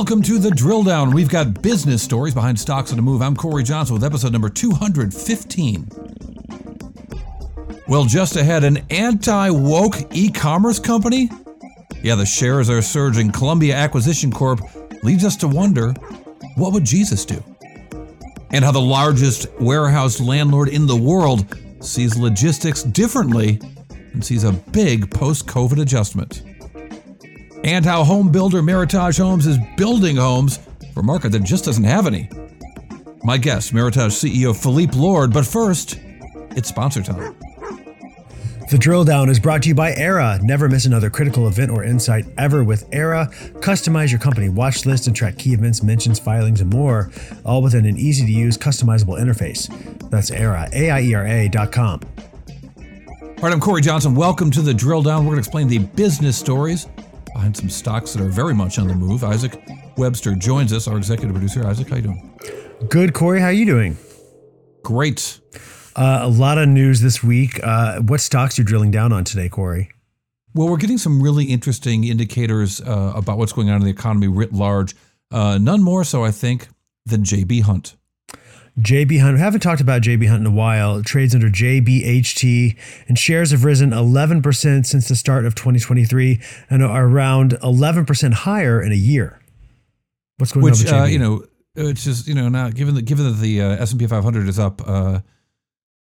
Welcome to the drill down. We've got business stories behind stocks on the move. I'm Cory Johnson with episode number 215. Well, just ahead, an anti woke e commerce company? Yeah, the shares are surging. Colombier Acquisition Corp leads us to wonder what would Jesus do? And how the largest warehouse landlord in the world sees logistics differently and sees a big post COVID adjustment and how home builder Meritage Homes is building homes for a market that just doesn't have any. My guest, Meritage CEO Phillippe Lord, but first, it's sponsor time. The drill down is brought to you by Aiera. Never miss another critical event or insight ever with Aiera. Customize your company watch list and track key events, mentions, filings, and more, all within an easy to use, customizable interface. That's Aiera, A I E R A dot com. All right, I'm Cory Johnson. Welcome to the drill down. We're going to explain the business stories behind some stocks that are very much on the move. Isaac Webster joins us, our executive producer. Isaac, how you doing? Good, Cory. How are you doing? Great. Uh, a lot of news this week. Uh, what stocks are you drilling down on today, Cory? Well, we're getting some really interesting indicators uh, about what's going on in the economy writ large. Uh, none more so, I think, than JB Hunt. JB Hunt. We haven't talked about JB Hunt in a while. It trades under JBHT, and shares have risen 11% since the start of 2023 and are around 11% higher in a year. What's going Which, on with JB? Uh, you know, it's just you know now given that given that the uh, S and P 500 is up, uh,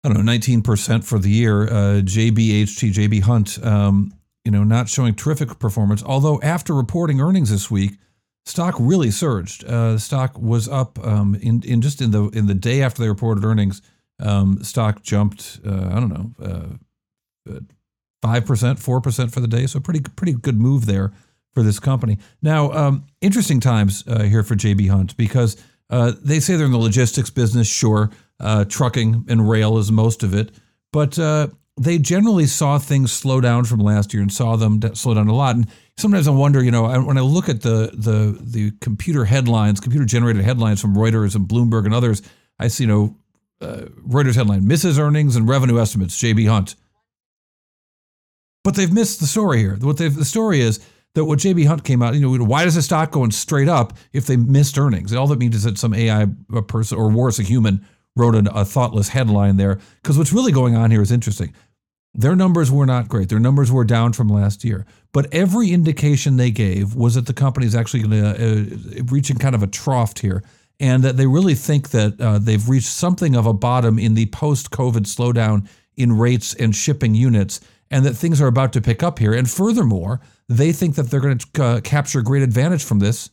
I don't know, 19% for the year. Uh, JBHT, JB Hunt, um, you know, not showing terrific performance. Although after reporting earnings this week stock really surged. Uh, the stock was up um, in in just in the in the day after they reported earnings. Um, stock jumped. Uh, I don't know, uh, uh, five percent, four percent for the day. So pretty pretty good move there for this company. Now, um, interesting times uh, here for JB Hunt because uh, they say they're in the logistics business. Sure, trucking and rail is most of it, but they generally saw things slow down from last year and saw them slow down a lot. And sometimes I wonder, you know, when I look at the the the computer headlines, computer generated headlines from Reuters and Bloomberg and others, I see, you know, uh, Reuters headline: misses earnings and revenue estimates. JB Hunt. But they've missed the story here. What the story is that what JB Hunt came out, you know, why does the stock going straight up if they missed earnings? And all that means is that some AI person or worse, a human wrote a, a thoughtless headline there. Because what's really going on here is interesting. Their numbers were not great. Their numbers were down from last year. But every indication they gave was that the company is actually going to uh, reaching kind of a trough here, and that they really think that uh, they've reached something of a bottom in the post-COVID slowdown in rates and shipping units, and that things are about to pick up here. And furthermore, they think that they're going to uh, capture great advantage from this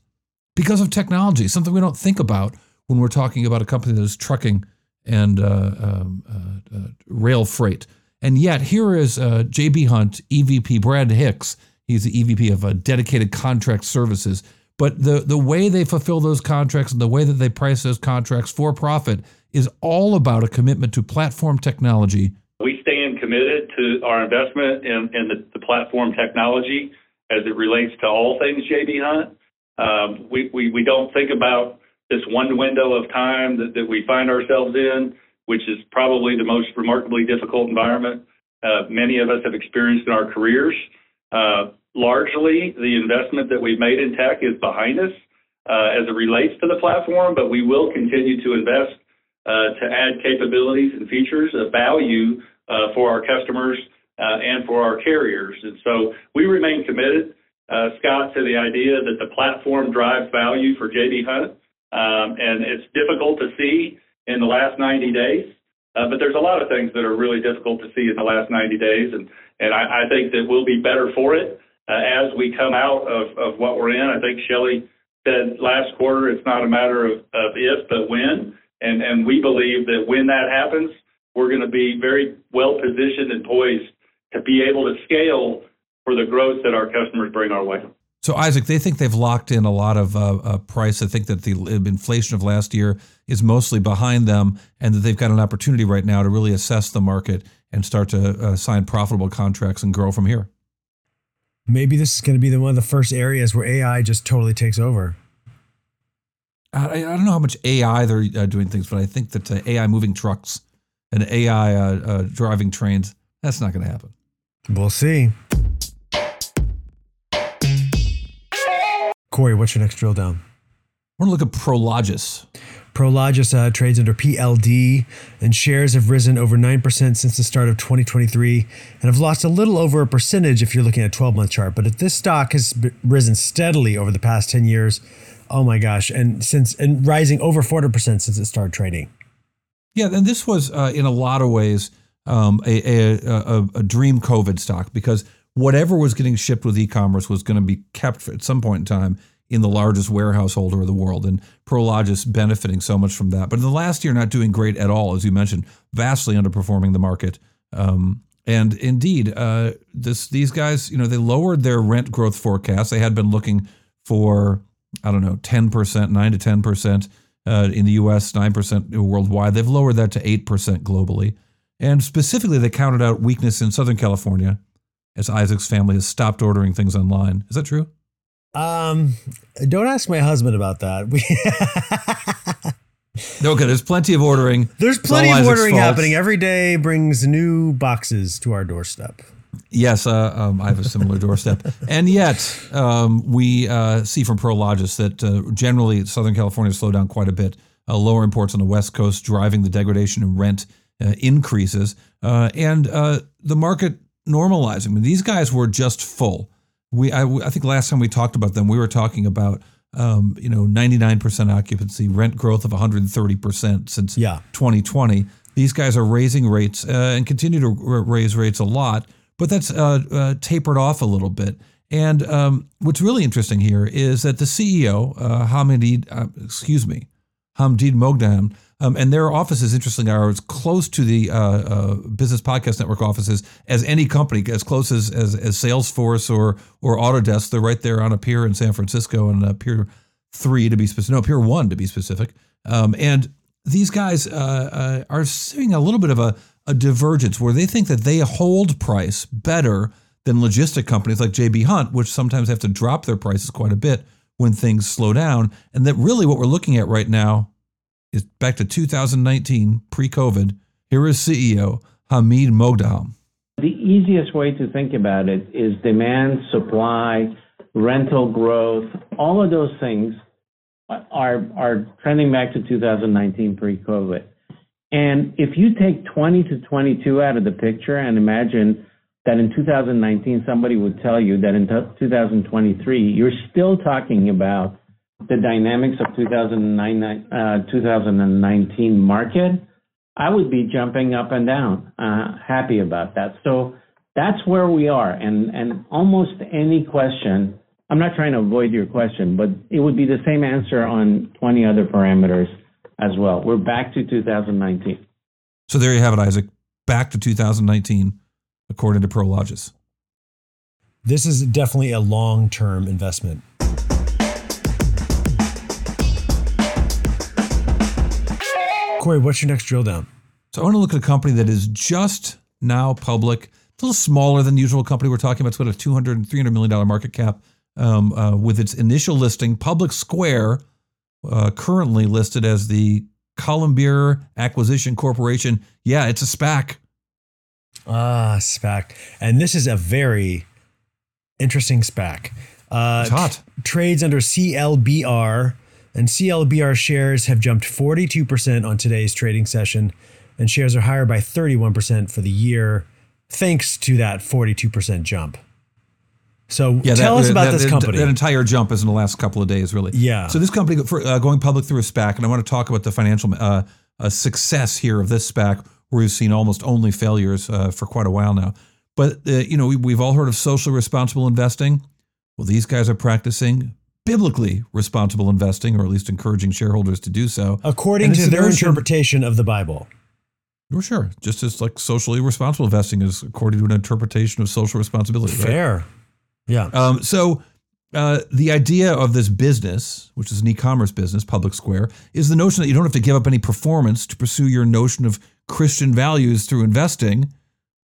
because of technology, something we don't think about when we're talking about a company that is trucking and uh, um, uh, uh, rail freight. And yet, here is uh, JB Hunt, EVP Brad Hicks. He's the EVP of uh, Dedicated Contract Services. But the, the way they fulfill those contracts and the way that they price those contracts for profit is all about a commitment to platform technology. We stand committed to our investment in, in the, the platform technology as it relates to all things JB Hunt. Um, we, we, we don't think about this one window of time that, that we find ourselves in which is probably the most remarkably difficult environment uh, many of us have experienced in our careers. Uh, largely, the investment that we've made in tech is behind us uh, as it relates to the platform, but we will continue to invest uh, to add capabilities and features of value uh, for our customers uh, and for our carriers. And so we remain committed, Scott, to the idea that the platform drives value for JB Hunt. Um, and it's difficult to see in the last 90 days. Uh, but there's a lot of things that are really difficult to see in the last 90 days, and and I, I think that we'll be better for it uh, as we come out of, of what we're in. I think Shelley said last quarter it's not a matter of, of if but when, and and we believe that when that happens, we're going to be very well positioned and poised to be able to scale for the growth that our customers bring our way. So Isaac, they think they've locked in a lot of uh, uh, price. I think that the inflation of last year is mostly behind them, and that they've got an opportunity right now to really assess the market and start to uh, sign profitable contracts and grow from here. Maybe this is going to be the, one of the first areas where AI just totally takes over. I, I don't know how much AI they're uh, doing things, but I think that uh, AI moving trucks and AI uh, driving trains, that's not going to happen. We'll see. Cory, what's your next drill down? I want to look at Prologis. Prologis uh, trades under PLD, and shares have risen over 9% since the start of 2023 and have lost a little over a percentage if you're looking at a 12 month chart. But if this stock has risen steadily over the past 10 years, oh my gosh, and since and rising over 400% since it started trading. Yeah, and this was uh, in a lot of ways um, a, a, a, a dream COVID stock because whatever was getting shipped with e-commerce was going to be kept at some point in time in the largest warehouse holder of the world, and Prologis benefiting so much from that. But in the last year, not doing great at all, as you mentioned, vastly underperforming the market. Um, and indeed, uh, this these guys, you know, they lowered their rent growth forecast. They had been looking for I don't know, ten percent, nine to ten percent uh, in the U.S., nine percent worldwide. They've lowered that to eight percent globally, and specifically, they counted out weakness in Southern California as Isaac's family has stopped ordering things online. Is that true? Um, don't ask my husband about that. We okay, there's plenty of ordering. There's plenty of ordering happening every day. Brings new boxes to our doorstep. Yes, uh, um, I have a similar doorstep, and yet um, we uh, see from Prologis that uh, generally Southern California slowed down quite a bit. Uh, lower imports on the West Coast driving the degradation in rent uh, increases, uh, and the market normalizing. These guys were just full. We, I, I think last time we talked about them, we were talking about um, you know 99% occupancy, rent growth of 130% since yeah. 2020. These guys are raising rates uh, and continue to r- raise rates a lot, but that's uh, uh, tapered off a little bit. And um, what's really interesting here is that the CEO, uh, Hamid, uh, excuse me, Hamdeed Moghadam, um, and their offices, interestingly, are as close to the uh, uh, Business Podcast Network offices as any company, as close as, as, as Salesforce or or Autodesk. They're right there on a pier in San Francisco and a Pier Three to be specific, no, Pier One to be specific. Um, and these guys uh, uh, are seeing a little bit of a, a divergence where they think that they hold price better than logistic companies like JB Hunt, which sometimes have to drop their prices quite a bit when things slow down. And that really what we're looking at right now is back to 2019, pre-COVID. Here is CEO Hamid Moghadam. The easiest way to think about it is demand, supply, rental growth. All of those things are are trending back to 2019 pre-COVID. And if you take 20 to 22 out of the picture and imagine that in 2019 somebody would tell you that in 2023 you're still talking about the dynamics of 2009, uh, 2019 market, I would be jumping up and down, uh, happy about that. So that's where we are. And, and almost any question, I'm not trying to avoid your question, but it would be the same answer on 20 other parameters as well. We're back to 2019. So there you have it, Isaac. Back to 2019, according to Prologis. This is definitely a long term investment. Cory, what's your next drill down? So I want to look at a company that is just now public, It's a little smaller than the usual company we're talking about. It's got a 200 and 300 million dollar market cap um, uh, with its initial listing, Public Square, uh, currently listed as the Colombier Acquisition Corporation. Yeah, it's a SPAC. Ah, SPAC. And this is a very interesting SPAC. Uh, it's hot. T- trades under CLBR and CLBR shares have jumped 42% on today's trading session, and shares are higher by 31% for the year, thanks to that 42% jump. So yeah, tell that, us about that, this company. That entire jump is in the last couple of days, really. Yeah. So this company for, uh, going public through a SPAC, and I want to talk about the financial uh, uh, success here of this SPAC, where we've seen almost only failures uh, for quite a while now. But uh, you know, we, we've all heard of socially responsible investing. Well, these guys are practicing biblically responsible investing, or at least encouraging shareholders to do so. According to their interpretation of the Bible. Well, sure. Just as like socially responsible investing is according to an interpretation of social responsibility. right? Fair. Yeah. Um, so uh, the idea of this business, which is an e-commerce business, Public Square, is the notion that you don't have to give up any performance to pursue your notion of Christian values through investing.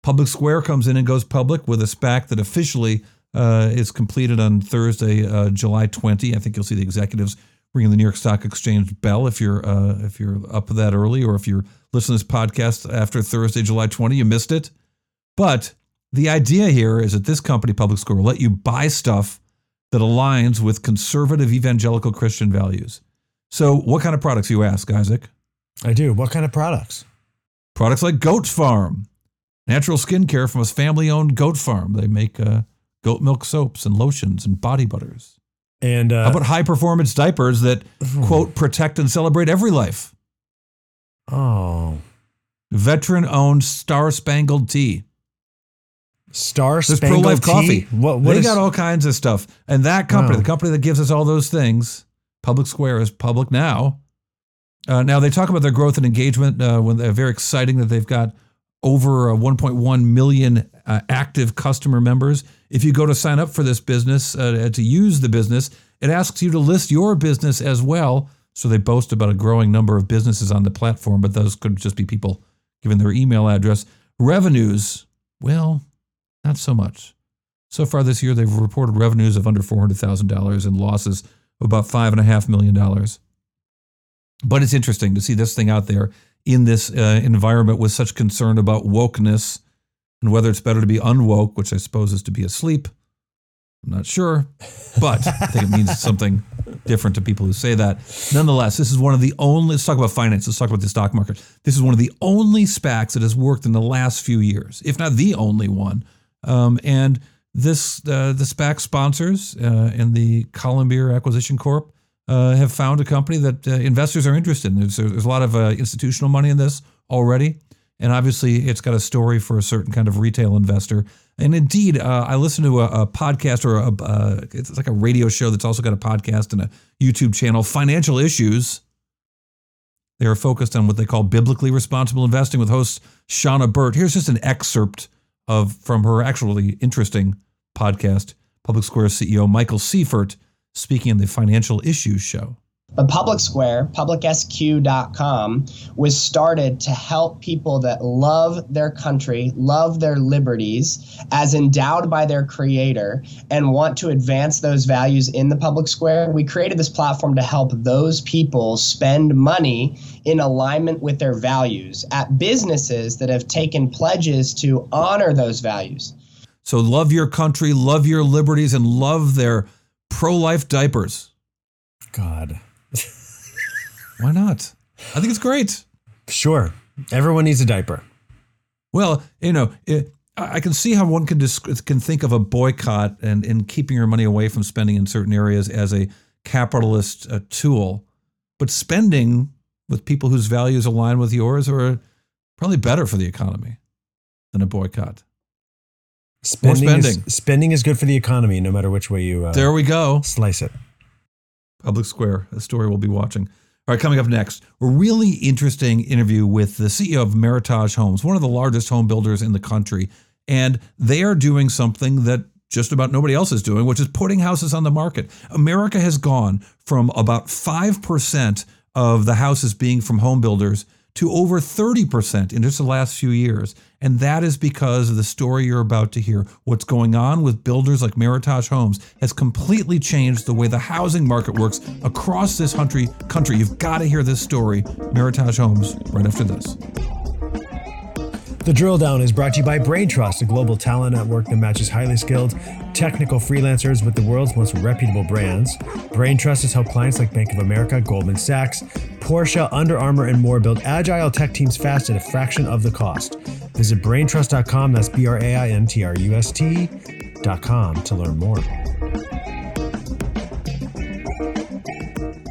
Public Square comes in and goes public with a SPAC that officially uh, is completed on Thursday, uh, July 20. I think you'll see the executives ringing the New York Stock Exchange bell if you're uh, if you're up that early, or if you're listening to this podcast after Thursday, July 20. You missed it, but the idea here is that this company, Public Square, will let you buy stuff that aligns with conservative evangelical Christian values. So, what kind of products, you ask, Isaac? I do. What kind of products? Products like Goat Farm, natural skincare from a family owned goat farm. They make uh, goat milk soaps and lotions and body butters. And uh, How about high performance diapers that, quote, protect and celebrate every life? oh, Veteran owned Star Spangled Tea. Star There's Spangled pro life coffee. What? What they is- got all kinds of stuff. And that company, the company that gives us all those things, Public Square is public now. Uh, now they talk about their growth and engagement. Uh, when they're very exciting that they've got over uh, 1.1 million uh, active customer members. If you go to sign up for this business uh, to use the business, it asks you to list your business as well. So they boast about a growing number of businesses on the platform, but those could just be people giving their email address. Revenues, well, not so much. So far this year, they've reported revenues of under $400,000 and losses of about $5.5 million. But it's interesting to see this thing out there in this uh, environment with such concern about wokeness and whether it's better to be unwoke, which I suppose is to be asleep. I'm not sure, but I think it means something different to people who say that. Nonetheless, this is one of the only, let's talk about finance, let's talk about the stock market. This is one of the only SPACs that has worked in the last few years, if not the only one. Um, and this, uh, the SPAC sponsors uh, and the Colombier Acquisition Corp uh, have found a company that uh, investors are interested in. There's, there's a lot of uh, institutional money in this already. And obviously, it's got a story for a certain kind of retail investor. And indeed, uh, I listen to a, a podcast or a, uh, it's like a radio show that's also got a podcast and a YouTube channel, Financial Issues. They are focused on what they call biblically responsible investing with host Shauna Burt. Here's just an excerpt of from her actually interesting podcast, Public Square CEO Michael Seifert speaking in the Financial Issues show. But Public Square, publicsq.com, was started to help people that love their country, love their liberties, as endowed by their creator, and want to advance those values in the public square. We created this platform to help those people spend money in alignment with their values at businesses that have taken pledges to honor those values. So love your country, love your liberties, and love their pro life diapers. God. Why not? I think it's great. Sure. Everyone needs a diaper. Well, you know, it, I can see how one can dis- can think of a boycott and, and keeping your money away from spending in certain areas as a capitalist uh, tool, but spending with people whose values align with yours are probably better for the economy than a boycott. Spending, spending. Is, spending is good for the economy, no matter which way you uh, There we go. slice it. Public Square, a story we'll be watching. All right, coming up next, a really interesting interview with the CEO of Meritage Homes, one of the largest home builders in the country. And they are doing something that just about nobody else is doing, which is putting houses on the market. America has gone from about 5% of the houses being from home builders to over 30% in just the last few years. And that is because of the story you're about to hear. What's going on with builders like Meritage Homes has completely changed the way the housing market works across this country. Country, you've got to hear this story. Meritage Homes, right after this. The Drill Down is brought to you by Braintrust, a global talent network that matches highly skilled technical freelancers with the world's most reputable brands. Braintrust has helped clients like Bank of America, Goldman Sachs, Porsche, Under Armour, and more build agile tech teams fast at a fraction of the cost. Visit braintrust.com, that's B R A I N T R U S T.com to learn more.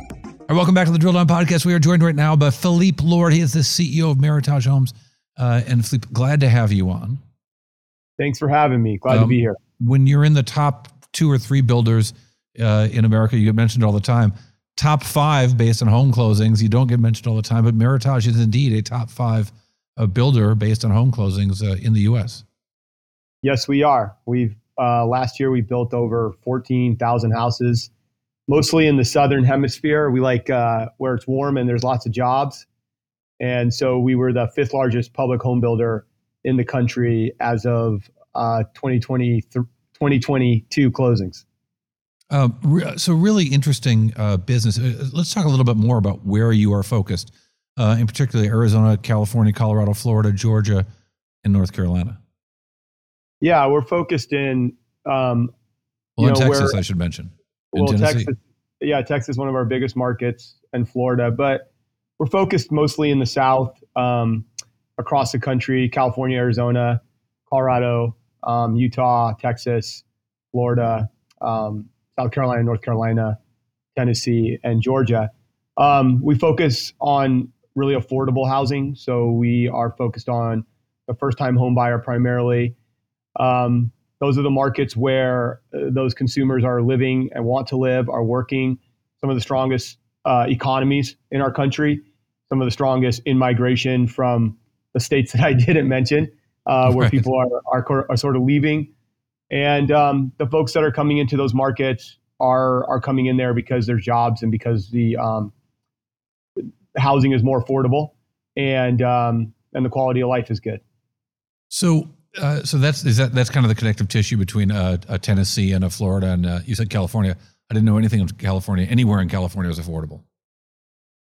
All right, welcome back to the Drill Down Podcast. We are joined right now by Phillippe Lord. He is the CEO of Meritage Homes. Uh, and Phillippe, glad to have you on. Thanks for having me. Glad to Um, be here. When you're in the top two or three builders uh, in America, you get mentioned all the time. Top five based on home closings, you don't get mentioned all the time, but Meritage is indeed a top five a builder based on home closings uh, in the U.S. Yes, we are. We've uh, last year we built over 14,000 houses, mostly in the southern hemisphere. We like uh, where it's warm and there's lots of jobs, and so we were the fifth largest public home builder in the country as of uh, 2020 2022 closings. Uh, so really interesting uh, business. Uh, let's talk a little bit more about where you are focused, uh, in particular Arizona, California, Colorado, Florida, Georgia, and North Carolina. Yeah, we're focused in. Um, well, in know, Texas, where, I should mention. Well, Tennessee. Texas, yeah, Texas is one of our biggest markets, and Florida, but we're focused mostly in the South, um, across the country: California, Arizona, Colorado, um, Utah, Texas, Florida, um, South Carolina, North Carolina, Tennessee, and Georgia. Um, we focus on really affordable housing, so we are focused on the first-time home buyer primarily. Um, those are the markets where uh, those consumers are living and want to live, are working. Some of the strongest uh, economies in our country, some of the strongest in migration from the states that I didn't mention, uh, where right. people are, are, are sort of leaving. And um, the folks that are coming into those markets are are coming in there because there's jobs and because the um, housing is more affordable and um, and the quality of life is good. So uh, so that's is that that's kind of the connective tissue between uh, a Tennessee and a Florida and uh, you said California. I didn't know anything of California. Anywhere in California was affordable.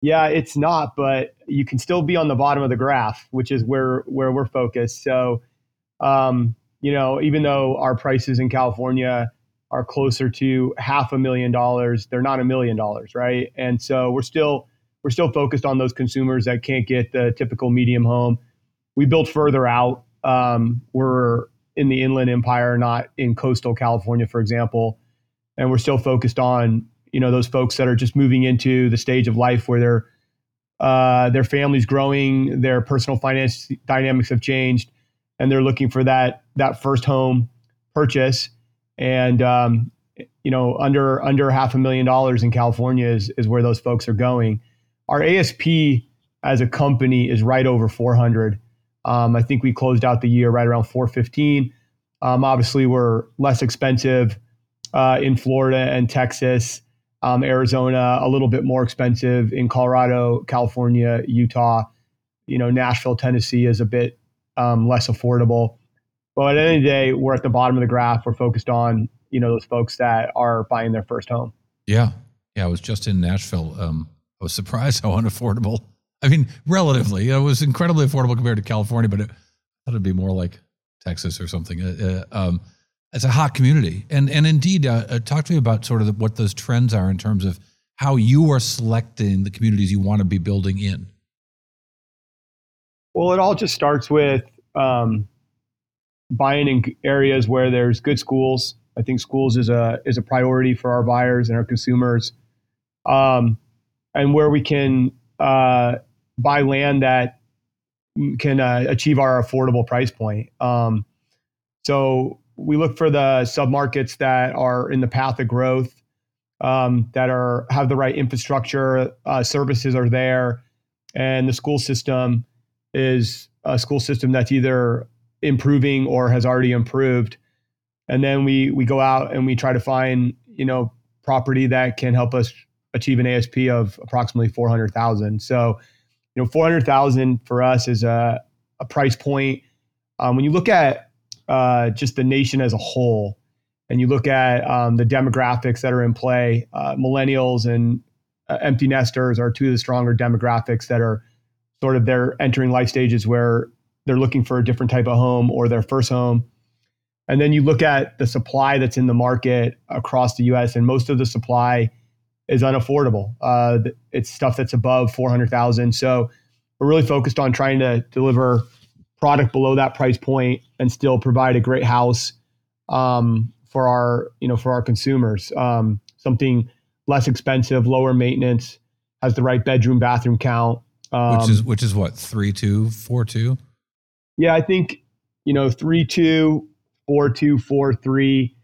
Yeah, it's not, but you can still be on the bottom of the graph, which is where where we're focused. So, um, you know, even though our prices in California are closer to half a million dollars, they're not a million dollars, right? And so we're still we're still focused on those consumers that can't get the typical medium home. We built further out um, we're in the Inland Empire, not in coastal California, for example, and we're still focused on you know those folks that are just moving into the stage of life where their uh, their family's growing, their personal finance dynamics have changed, and they're looking for that that first home purchase. And um, you know, under under half a million dollars in California is is where those folks are going. Our ASP as a company is right over 400 um, I think we closed out the year right around 415. Um, obviously, we're less expensive uh, in Florida and Texas, um, Arizona, a little bit more expensive in Colorado, California, Utah. You know, Nashville, Tennessee is a bit um, less affordable. But at the day, we're at the bottom of the graph. We're focused on you know those folks that are buying their first home. Yeah, yeah. I was just in Nashville. Um, I was surprised how unaffordable I mean, relatively, it was incredibly affordable compared to California, but it, it'd be more like Texas or something. Uh, uh, um, it's a hot community, and and indeed, uh, uh, talk to me about sort of the, what those trends are in terms of how you are selecting the communities you want to be building in. Well, it all just starts with um, buying in areas where there's good schools. I think schools is a is a priority for our buyers and our consumers, um, and where we can uh, buy land that can uh, achieve our affordable price point. Um, so we look for the submarkets that are in the path of growth, um, that are have the right infrastructure, uh, services are there, and the school system is a school system that's either improving or has already improved. And then we we go out and we try to find you know property that can help us achieve an ASP of approximately four hundred thousand. So you know, 400,000 for us is a, a price point. Um, when you look at uh, just the nation as a whole, and you look at um, the demographics that are in play, uh, millennials and uh, empty nesters are two of the stronger demographics that are sort of they're entering life stages where they're looking for a different type of home or their first home. And then you look at the supply that's in the market across the US, and most of the supply is unaffordable. Uh, it's stuff that's above 400,000. So we're really focused on trying to deliver product below that price point and still provide a great house um, for our, you know, for our consumers. Um, something less expensive, lower maintenance, has the right bedroom bathroom count. Um, which is which is what three two four two. Yeah, I think you know three two four two four three,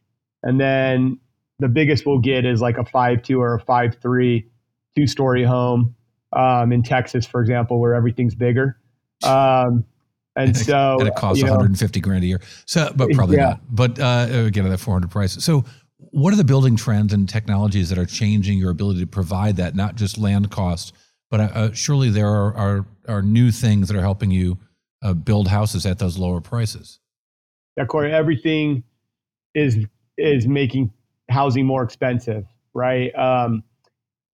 and then the biggest we'll get is like a five two or a five three two story home um, in Texas, for example, where everything's bigger. Um, And so and it costs you know, 150 grand a year. So, but probably Yeah. not. But uh, again, at that 400 price. So, what are the building trends and technologies that are changing your ability to provide that? Not just land cost, but uh, uh, surely there are, are are new things that are helping you uh, build houses at those lower prices. yeah, Cory, everything is is making housing more expensive, right? Um,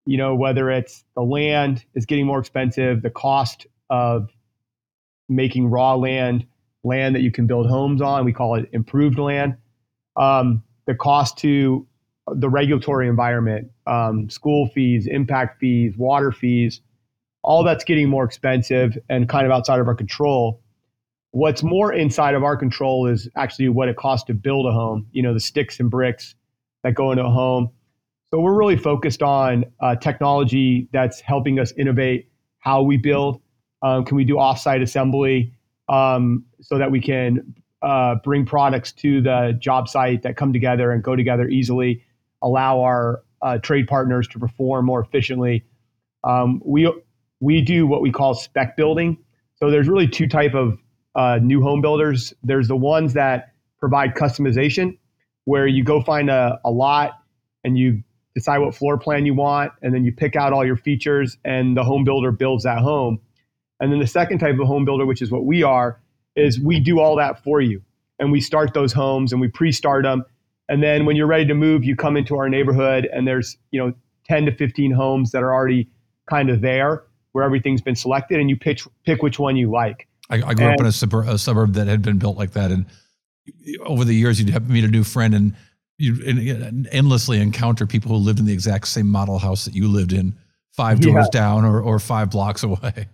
you know, whether it's the land is getting more expensive, the cost of making raw land, land that you can build homes on, we call it improved land. Um, the cost to the regulatory environment, um, school fees, impact fees, water fees, all that's getting more expensive and kind of outside of our control. What's more inside of our control is actually what it costs to build a home, you know, the sticks and bricks that go into a home. So we're really focused on uh, technology that's helping us innovate how we build. Um, can we do offsite assembly um, so that we can uh, bring products to the job site that come together and go together easily, allow our uh, trade partners to perform more efficiently. Um, we we do what we call spec building. So there's really two type of uh, new home builders. There's the ones that provide customization, where you go find a, a lot and you decide what floor plan you want, and then you pick out all your features, and the home builder builds that home. And then the second type of home builder, which is what we are, is we do all that for you. And we start those homes and we pre-start them. And then when you're ready to move, you come into our neighborhood and there's, you know, 10 to 15 homes that are already kind of there where everything's been selected and you pitch, pick which one you like. I, I grew up in a suburb, a suburb that had been built like that, and over the years, you'd have meet a new friend, and you endlessly encounter people who lived in the exact same model house that you lived in, five Yeah. doors down or, or five blocks away.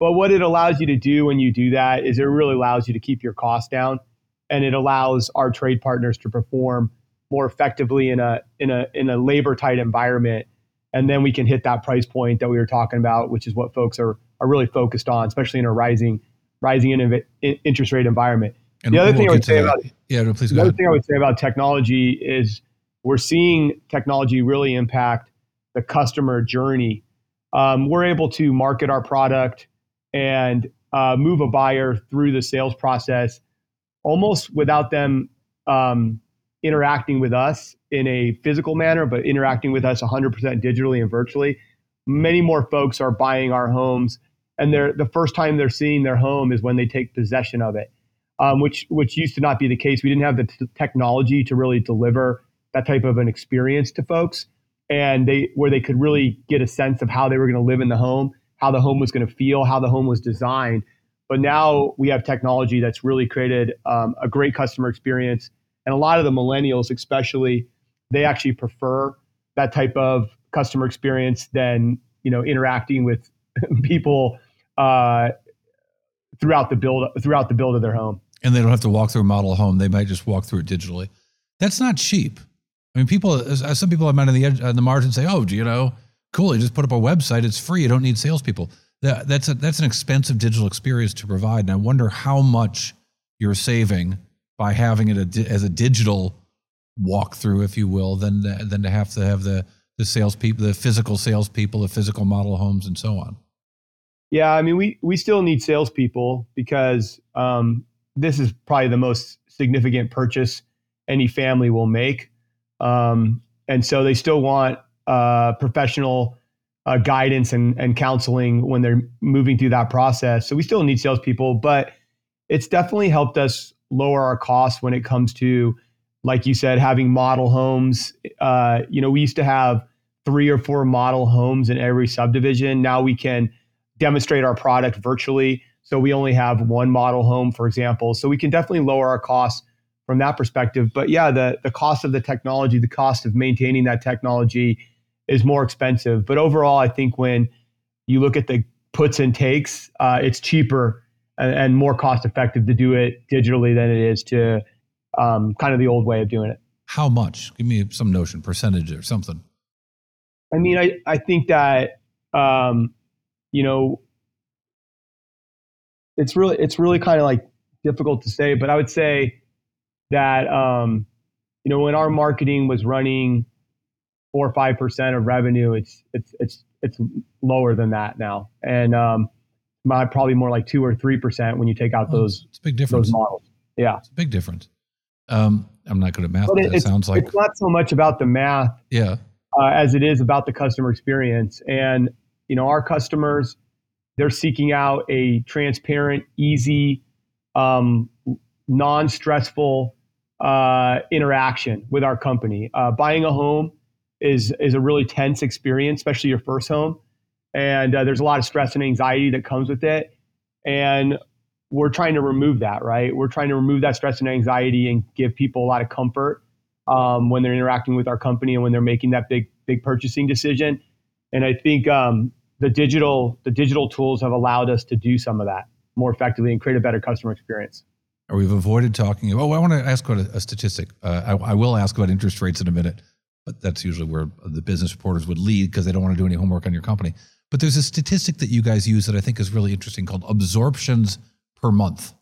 But what it allows you to do when you do that is it really allows you to keep your costs down and it allows our trade partners to perform more effectively in a in a in a labor tight environment. And then we can hit that price point that we were talking about, which is what folks are are really focused on, especially in a rising rising in, in interest rate environment. And The other thing I would say about yeah, no, please the other ahead. thing I would say about technology is we're seeing technology really impact the customer journey. Um, we're able to market our product and uh, move a buyer through the sales process almost without them um, interacting with us in a physical manner, but interacting with us 100% digitally and virtually. Many more folks are buying our homes, and they're the first time they're seeing their home is when they take possession of it um, which which used to not be the case. We didn't have the t- technology to really deliver that type of an experience to folks, and they where they could really get a sense of how they were going to live in the home, how the home was going to feel, how the home was designed. But now we have technology that's really created um, a great customer experience, and a lot of the millennials, especially, they actually prefer that type of customer experience than you know interacting with people uh, throughout the build throughout the build of their home. and they don't have to walk through a model home. They might just walk through it digitally. That's not cheap. I mean, people, some people I might on the edge, on the margin say, "Oh, do you know, cool. You just put up a website. It's free. You don't need salespeople." That, that's a, that's an expensive digital experience to provide, and I wonder how much you're saving by having it a, as a digital walkthrough, if you will, than than to have to have the the salespeople, the physical salespeople, the physical model homes, and so on. Yeah, I mean, we we still need salespeople because um, this is probably the most significant purchase any family will make, um, and so they still want uh, professional uh, guidance and, and counseling when they're moving through that process. So we still need salespeople, but it's definitely helped us lower our costs when it comes to, like you said, having model homes. Uh, you know, we used to have three or four model homes in every subdivision. Now we can demonstrate our product virtually. So we only have one model home, for example. So we can definitely lower our costs from that perspective. But yeah, the the cost of the technology, the cost of maintaining that technology is more expensive. But overall, I think when you look at the puts and takes, uh, it's cheaper and, and more cost effective to do it digitally than it is to um, kind of the old way of doing it. How much? Give me some notion, percentage or something. I mean, I, I think that um, you know it's really it's really kind of like difficult to say, but I would say that um, you know when our marketing was running four or five percent of revenue, it's it's it's it's lower than that now, and um, my, probably more like two or three percent when you take out Well, those it's a big difference. those models. Yeah, It's a big difference. Um, I'm not good at math, but but it, sounds like it's not so much about the math yeah. uh, as it is about the customer experience. And you know, our customers, they're seeking out a transparent, easy, um, non-stressful uh, interaction with our company. Uh, buying a home is is a really tense experience, especially your first home, and uh, there's a lot of stress and anxiety that comes with it. And we're trying to remove that, right? We're trying to remove that stress and anxiety and give people a lot of comfort um, when they're interacting with our company and when they're making that big big purchasing decision. And I think um, the digital the digital tools have allowed us to do some of that more effectively and create a better customer experience. We've avoided talking. Oh, I want to ask about a, a statistic. Uh, I, I will ask about interest rates in a minute, but that's usually where the business reporters would lead because they don't want to do any homework on your company. But there's a statistic that you guys use that I think is really interesting called absorptions per month.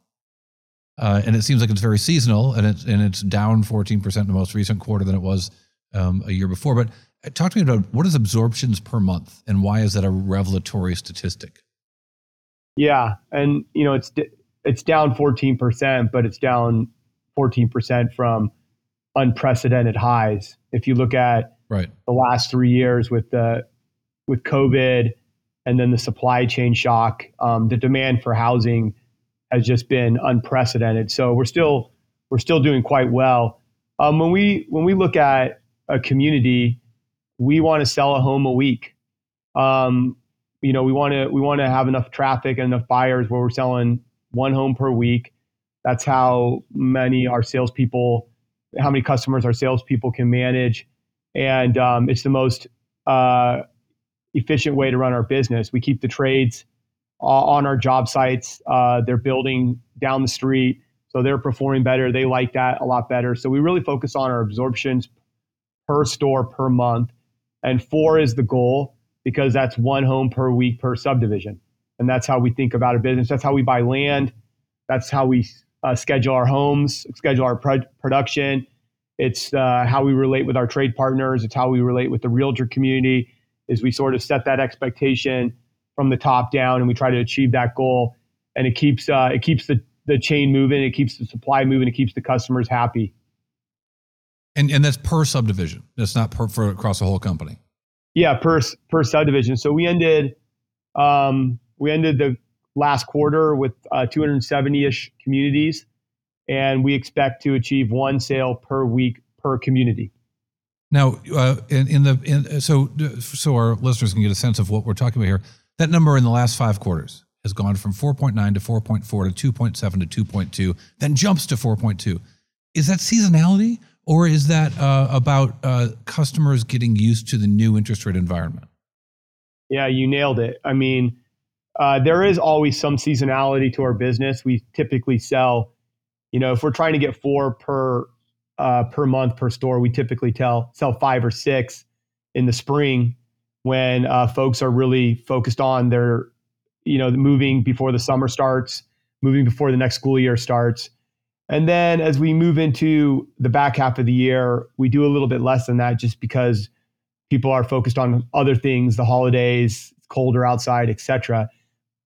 Uh, and it seems like it's very seasonal, and it's and it's down 14% in the most recent quarter than it was um, a year before. But uh, talk to me about what is absorptions per month, and why is that a revelatory statistic? Yeah, and you know it's it's down 14%, but it's down 14% from unprecedented highs. If you look at Right. the last three years with the with COVID and then the supply chain shock, um, the demand for housing has just been unprecedented. So we're still we're still doing quite well. Um, when we when we look at a community, we want to sell a home a week. Um, you know, we want to we want to have enough traffic and enough buyers where we're selling one home per week. That's how many our salespeople, how many customers our salespeople can manage, and um, it's the most uh, efficient way to run our business. We keep the trades uh, on our job sites. Uh, they're building down the street, so they're performing better. They like that a lot better. So we really focus on our absorptions per store per month, and four is the goal because that's one home per week per subdivision, and that's how we think about a business. That's how we buy land. That's how we uh, schedule our homes, schedule our pro- production. It's uh, how we relate with our trade partners. It's how we relate with the realtor community. Is we sort of set that expectation from the top down, and we try to achieve that goal. And it keeps uh, it keeps the the chain moving. It keeps the supply moving. It keeps the customers happy. And and that's per subdivision. That's not per for across the whole company. Yeah, per per subdivision. So we ended um, we ended the last quarter with uh, 270ish communities, and we expect to achieve one sale per week per community. Now, uh, in, in the in, so so our listeners can get a sense of what we're talking about here. That number in the last five quarters has gone from 4.9 to 4.4 to 2.7 to 2.2, then jumps to 4.2. Is that seasonality, or is that uh, about uh, customers getting used to the new interest rate environment? Yeah, you nailed it. I mean, uh, there is always some seasonality to our business. We typically sell, you know, if we're trying to get four per uh, per month per store, we typically tell sell five or six in the spring when uh, folks are really focused on their, you know, moving before the summer starts, moving before the next school year starts. And then as we move into the back half of the year, we do a little bit less than that just because people are focused on other things, the holidays, colder outside, etc.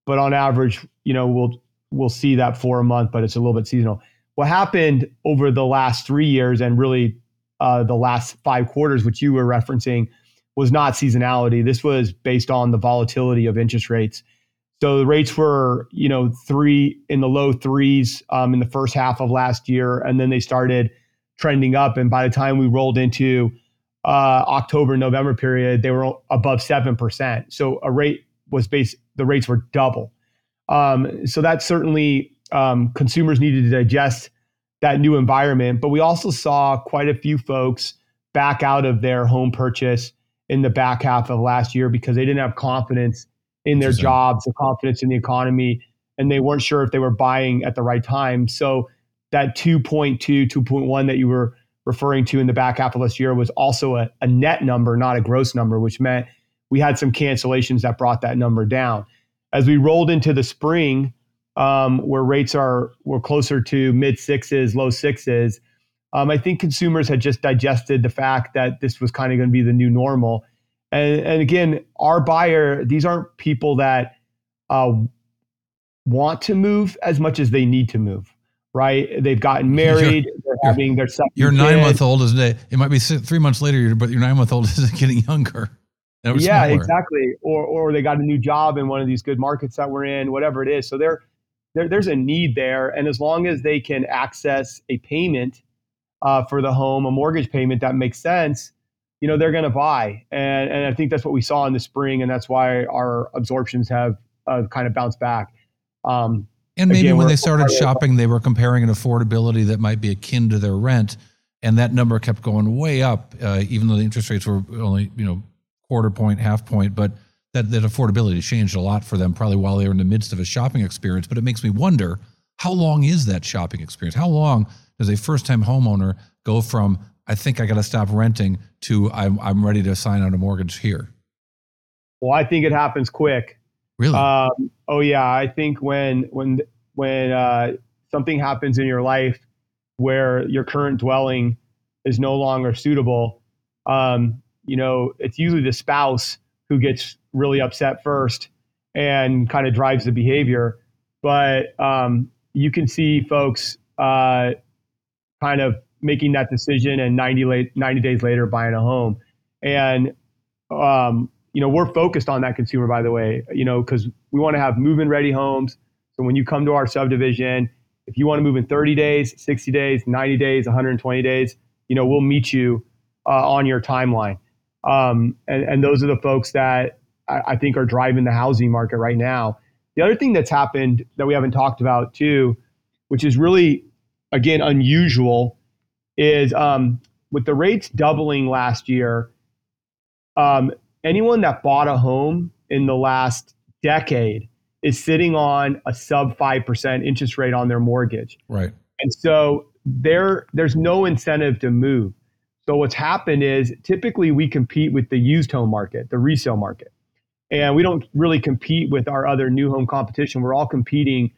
But on average, you know, we'll we'll see that for a month, but it's a little bit seasonal. What happened over the last three years and really uh, the last five quarters, which you were referencing, was not seasonality. This was based on the volatility of interest rates. So the rates were, you know, three in the low threes um, in the first half of last year, and then they started trending up. And by the time we rolled into uh, October November period, they were above seven percent. So a rate was based, the rates were double. Um, so that certainly um, consumers needed to digest that new environment. But we also saw quite a few folks back out of their home purchase in the back half of last year because they didn't have confidence in their jobs, the confidence in the economy, and they weren't sure if they were buying at the right time. So that 2.2, 2.1 that you were referring to in the back half of last year was also a, a net number, not a gross number, which meant we had some cancellations that brought that number down. As we rolled into the spring, um, where rates are were closer to mid sixes, low sixes, um, I think consumers had just digested the fact that this was kind of going to be the new normal. And, and again, our buyer, these aren't people that uh, want to move as much as they need to move. Right? They've gotten married. You're, they're having their second. Your kid. nine month old isn't it It might be three months later, but your nine month old isn't getting younger. Yeah, smaller. exactly. Or or they got a new job in one of these good markets that we're in, whatever it is. So there, there there's a need there, and as long as they can access a payment uh, for the home, a mortgage payment that makes sense, you know, they're going to buy. And and I think that's what we saw in the spring, and that's why our absorptions have uh, kind of bounced back. Um, and maybe again, when they started shopping, they were comparing an affordability that might be akin to their rent, and that number kept going way up, uh, even though the interest rates were only you know quarter point, half point, but that that affordability changed a lot for them, probably while they were in the midst of a shopping experience. But it makes me wonder, how long is that shopping experience? How long does a first-time homeowner go from I think I got to stop renting to I'm I'm ready to sign on a mortgage here? Well, I think it happens quick. Really? Um, oh yeah, I think when when when uh, something happens in your life where your current dwelling is no longer suitable, um, you know, it's usually the spouse who gets really upset first and kind of drives the behavior. But um, you can see folks uh, kind of making that decision and 90, late, 90 days later buying a home. And um, you know, we're focused on that consumer, by the way, you know, because we want to have move in ready homes. So when you come to our subdivision, if you want to move in 30 days, 60 days, 90 days, 120 days, you know, we'll meet you uh, on your timeline. Um, and, and those are the folks that I, I think are driving the housing market right now. The other thing that's happened that we haven't talked about too, which is really, again, unusual, is um, with the rates doubling last year, um, anyone that bought a home in the last decade is sitting on a sub 5% interest rate on their mortgage. Right. And so there there's no incentive to move. So what's happened is typically we compete with the used home market, the resale market. And we don't really compete with our other new home competition. We're all competing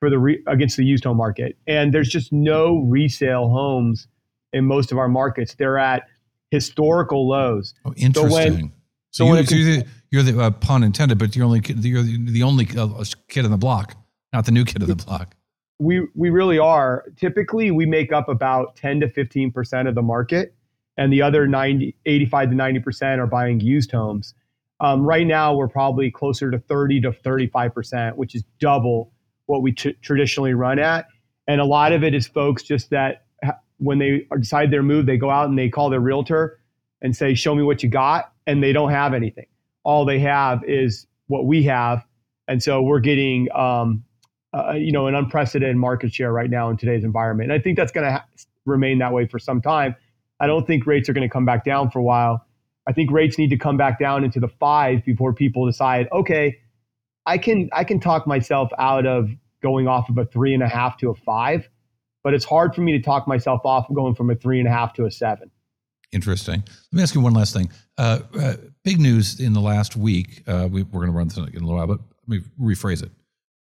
for the re- against the used home market. And there's just no resale homes in most of our markets. They're at historical lows. Oh, interesting. So when, so, you, you're the, you're the uh, pun intended, but you're only you're the only uh, kid in the block, not the new kid in the block. We we really are. Typically, we make up about 10 to 15 percent of the market, and the other 90, 85 to 90 percent are buying used homes. Um, right now, we're probably closer to 30 to 35 percent, which is double what we t- traditionally run at. And a lot of it is folks just that when they decide their move, they go out and they call their realtor and say, "Show me what you got," and they don't have anything. All they have is what we have, and so we're getting, um, uh, you know, an unprecedented market share right now in today's environment. And I think that's going to ha- remain that way for some time. I don't think rates are going to come back down for a while. I think rates need to come back down into the five before people decide, okay, I can I can talk myself out of going off of a three and a half to a five, but it's hard for me to talk myself off of going from a three and a half to a seven. Interesting. Let me ask you one last thing. Uh, uh, big news in the last week. Uh, we, are going to run it in a little while, but let me rephrase it.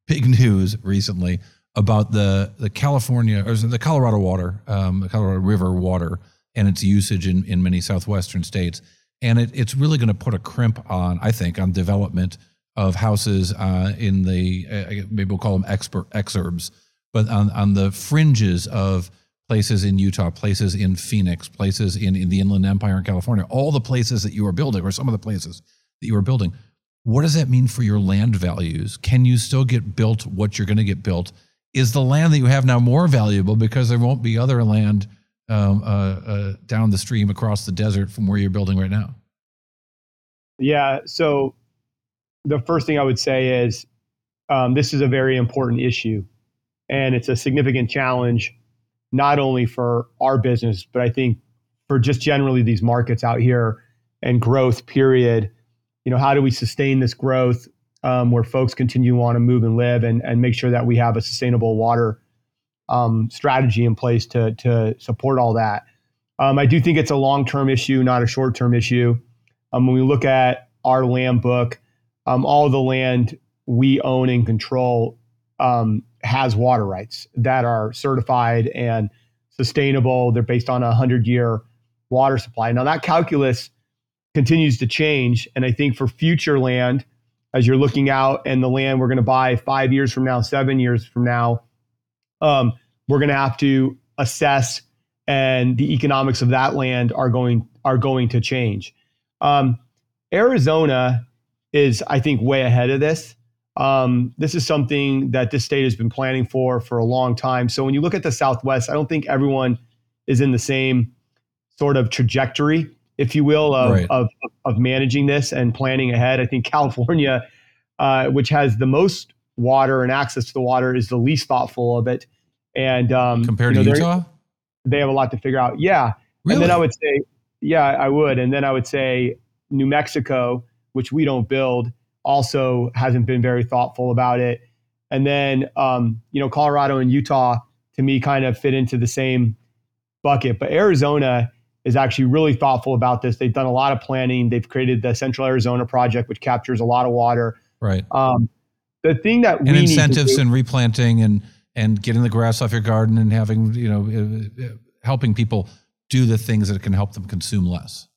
Big news recently about the the California or the Colorado water, um, the Colorado River water, and its usage in, in many southwestern states. And it, it's really going to put a crimp on, I think, on development of houses uh, in the uh, maybe we'll call them expert exurbs, but on on the fringes of places in Utah, places in Phoenix, places in, in the Inland Empire in California, all the places that you are building, or some of the places that you are building. What does that mean for your land values? Can you still get built what you're going to get built? Is the land that you have now more valuable because there won't be other land um, uh, uh, down the stream across the desert from where you're building right now? Yeah. So the first thing I would say is um, this is a very important issue, and it's a significant challenge not only for our business, but I think for just generally these markets out here and growth, period. You know, how do we sustain this growth um, where folks continue want to move and live and, and make sure that we have a sustainable water um, strategy in place to, to support all that? Um, I do think it's a long term issue, not a short term issue. Um, when we look at our land book, um, all the land we own and control um, has water rights that are certified and sustainable. They're based on a 100 year water supply. Now, that calculus continues to change. And I think for future land, as you're looking out and the land we're going to buy five years from now, seven years from now, um, we're going to have to assess, and the economics of that land are going are going to change. Um, Arizona is, I think, way ahead of this. Um, this is something that this state has been planning for for a long time. So when you look at the Southwest, I don't think everyone is in the same sort of trajectory, if you will, of Right. of, of managing this and planning ahead. I think California, uh, which has the most water and access to the water, is the least thoughtful of it. And um, Compared you know, to Utah? they have a lot to figure out. Yeah. Really? And then I would say, yeah, I would. And then I would say New Mexico, which we don't build, also hasn't been very thoughtful about it. And then, um, you know, Colorado and Utah to me kind of fit into the same bucket. But Arizona is actually really thoughtful about this. They've done a lot of planning. They've created the Central Arizona Project, which captures a lot of water. right. Um, the thing that we and incentives and replanting and and getting the grass off your garden and having you know uh, uh, helping people do the things that can help them consume less.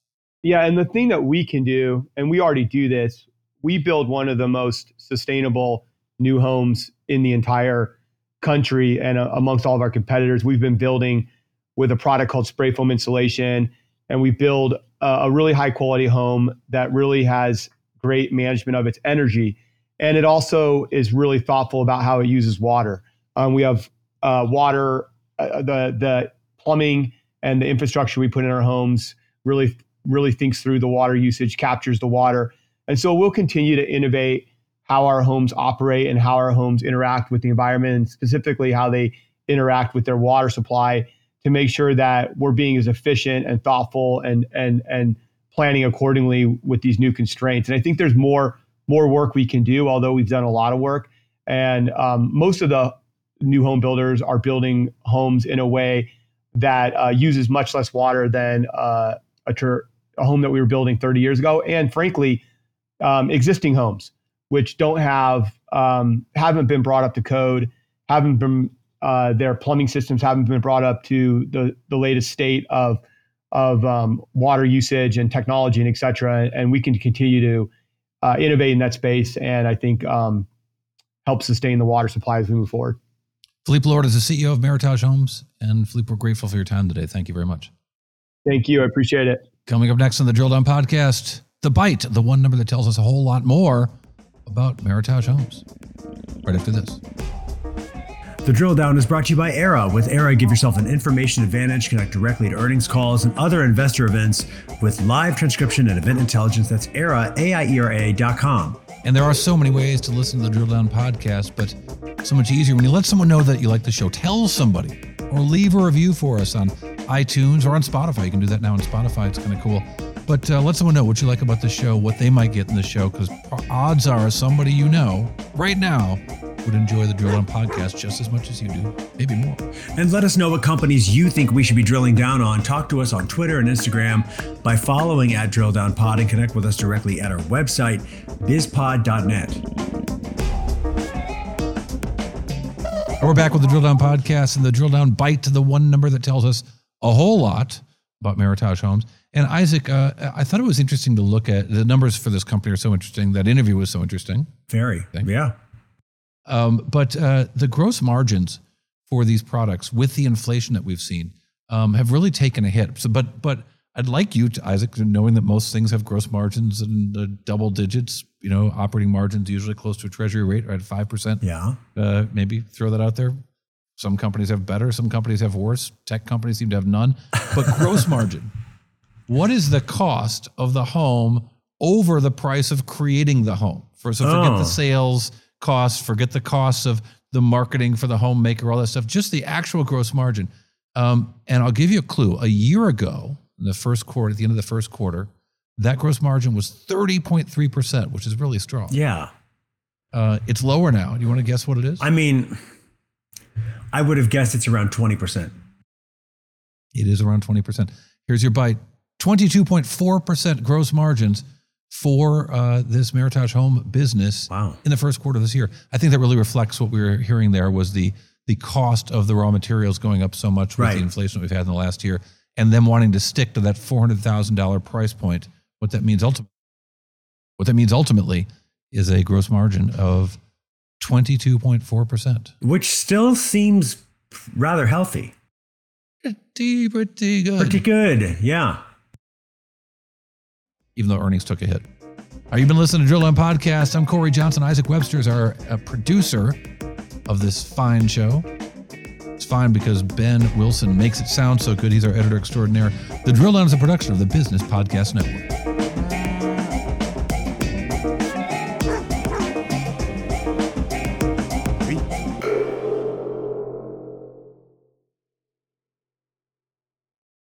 Yeah, and the thing that we can do, and we already do this, we build one of the most sustainable new homes in the entire country and uh, amongst all of our competitors. We've been building with a product called spray foam insulation, and we build a, a really high quality home that really has great management of its energy. And it also is really thoughtful about how it uses water. Um, we have uh, water, uh, the the plumbing and the infrastructure we put in our homes really really thinks through the water usage, captures the water. And so we'll continue to innovate how our homes operate and how our homes interact with the environment and specifically how they interact with their water supply to make sure that we're being as efficient and thoughtful and and and planning accordingly with these new constraints. And I think there's more more work we can do, although we've done a lot of work. And um, most of the new home builders are building homes in a way that uh, uses much less water than uh, a, ter- a home that we were building 30 years ago, and frankly, um, existing homes which don't have um, haven't been brought up to code, haven't been uh, their plumbing systems haven't been brought up to the the latest state of of um, water usage and technology and et cetera. And we can continue to uh, innovate in that space, and I think um, help sustain the water supply as we move forward. Phillippe Lord is the CEO of Meritage Homes, and Phillippe, we're grateful for your time today. Thank you very much. Thank you. I appreciate it. Coming up next on the Drill Down Podcast, the bite, the one number that tells us a whole lot more about Meritage Homes. Right after this. The drill down is brought to you by Aiera. With Aiera, give yourself an information advantage. Connect directly to earnings calls and other investor events with live transcription and event intelligence. That's Aiera, A-I-E-R-A dot com. And there are so many ways to listen to the Drill Down podcast, but so much easier when you let someone know that you like the show. Tell somebody or leave a review for us on iTunes or on Spotify. You can do that now on Spotify. It's kind of cool. But uh, let someone know what you like about the show, what they might get in the show, because odds are somebody you know right now would enjoy the Drill Down podcast just as much as you do, maybe more. And let us know what companies you think we should be drilling down on. Talk to us on Twitter and Instagram by following at Drill Down Pod and connect with us directly at our website, bizpod.net. And we're back with the Drill Down podcast and the Drill Down bite to the one number that tells us a whole lot about Meritage Homes. And Isaac, uh, I thought it was interesting to look at the numbers for this company are so interesting. That interview was so interesting. Very. Yeah. Um, but uh, the gross margins for these products, with the inflation that we've seen, um, have really taken a hit. So, but but I'd like you, to, Isaac, knowing that most things have gross margins in the double digits. You know, operating margins usually close to a treasury rate, right? Five percent. Yeah. Uh, maybe throw that out there. Some companies have better, some companies have worse. Tech companies seem to have none. But gross margin, what is the cost of the home over the price of creating the home? For so forget Oh. the sales costs, forget the costs of the marketing for the homemaker, all that stuff. Just the actual gross margin. Um, and I'll give you a clue. A year ago, in the first quarter, at the end of the first quarter, that gross margin was thirty point three percent, which is really strong. Yeah. Uh, it's lower now. Do you want to guess what it is? I mean, I would have guessed it's around 20%. It is around 20%. Here's your bite 22.4% gross margins for uh, this Meritage home business Wow. in the first quarter of this year. I think that really reflects what we were hearing there was the the cost of the raw materials going up so much with Right. the inflation we've had in the last year and them wanting to stick to that $400,000 price point. What that means ultimately what that means ultimately is a gross margin of 22.4%. which still seems rather healthy. Pretty, pretty good. Pretty good. Yeah. Even though earnings took a hit. Right, you've been listening to Drill Down Podcast. I'm Cory Johnson. Isaac Webster is our uh, producer of this fine show. It's fine because Ben Wilson makes it sound so good. He's our editor extraordinaire. The Drill Down is a production of the Business Podcast Network.